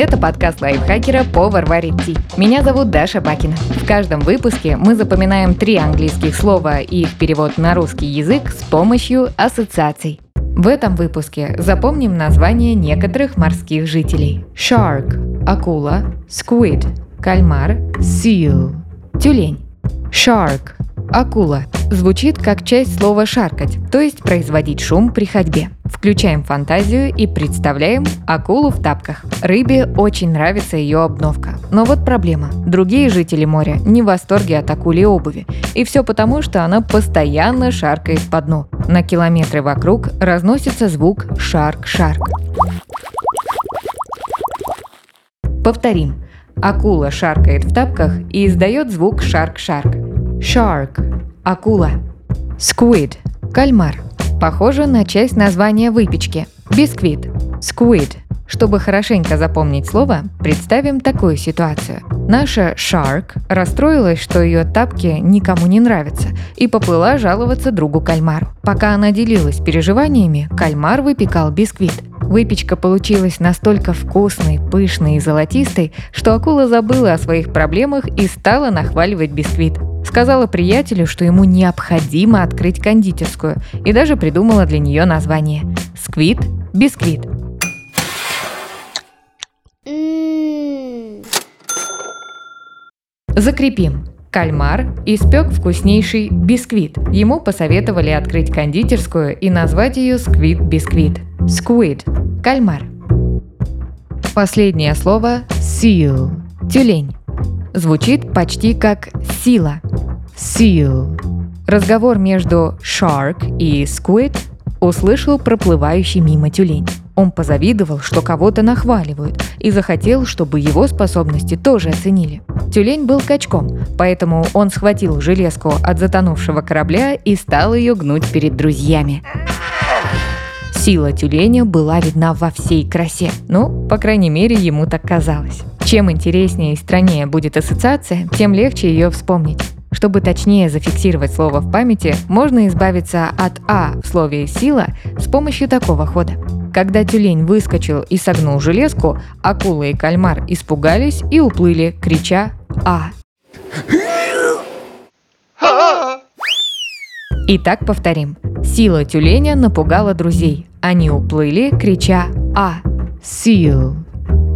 Это подкаст лайфхакера «Повар варит ти». Меня зовут Даша Бакина. В каждом выпуске мы запоминаем три английских слова и их перевод на русский язык с помощью ассоциаций. В этом выпуске запомним названия некоторых морских жителей. Shark – акула, squid – кальмар, seal – тюлень. Shark – акула. Звучит как часть слова «шаркать», то есть производить шум при ходьбе. Включаем фантазию и представляем акулу в тапках. Рыбе очень нравится ее обновка. Но вот проблема. Другие жители моря не в восторге от акули обуви. И все потому, что она постоянно шаркает по дну. На километры вокруг разносится звук «шарк-шарк». Повторим. Акула шаркает в тапках и издает звук «шарк-шарк». Shark – акула. Squid – кальмар – Похоже на часть названия выпечки – бисквит, squid. Чтобы хорошенько запомнить слово, представим такую ситуацию. Наша Shark расстроилась, что ее тапки никому не нравятся, и поплыла жаловаться другу кальмару. Пока она делилась переживаниями, кальмар выпекал бисквит. Выпечка получилась настолько вкусной, пышной и золотистой, что акула забыла о своих проблемах и стала нахваливать бисквит. Сказала приятелю, что ему необходимо открыть кондитерскую, и даже придумала для нее название – «Сквит Бисквит». Закрепим. Кальмар испек вкуснейший бисквит. Ему посоветовали открыть кондитерскую и назвать ее «Сквит Бисквит». Squid – кальмар. Последнее слово – seal – тюлень. Звучит почти как «сила». Seal. Разговор между Shark и Squid услышал проплывающий мимо тюлень. Он позавидовал, что кого-то нахваливают, и захотел, чтобы его способности тоже оценили. Тюлень был качком, поэтому он схватил железку от затонувшего корабля и стал ее гнуть перед друзьями. Сила тюленя была видна во всей красе. Ну, по крайней мере, ему так казалось. Чем интереснее и страннее будет ассоциация, тем легче ее вспомнить. Чтобы точнее зафиксировать слово в памяти, можно избавиться от «а» в слове «сила» с помощью такого хода. Когда тюлень выскочил и согнул железку, акула и кальмар испугались и уплыли, крича «а». Итак, повторим. Сила тюленя напугала друзей. Они уплыли, крича «а». Seal.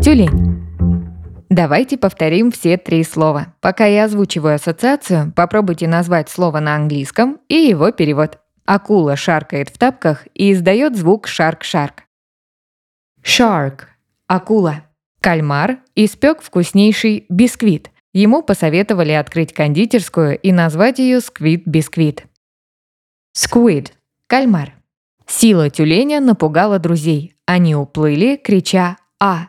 Тюлень. Давайте повторим все три слова. Пока я озвучиваю ассоциацию, попробуйте назвать слово на английском и его перевод. Акула шаркает в тапках и издает звук шарк-шарк. Shark – акула. Кальмар испек вкуснейший бисквит. Ему посоветовали открыть кондитерскую и назвать ее сквит-бисквит. Squid – кальмар. Сила тюленя напугала друзей. Они уплыли, крича «А!».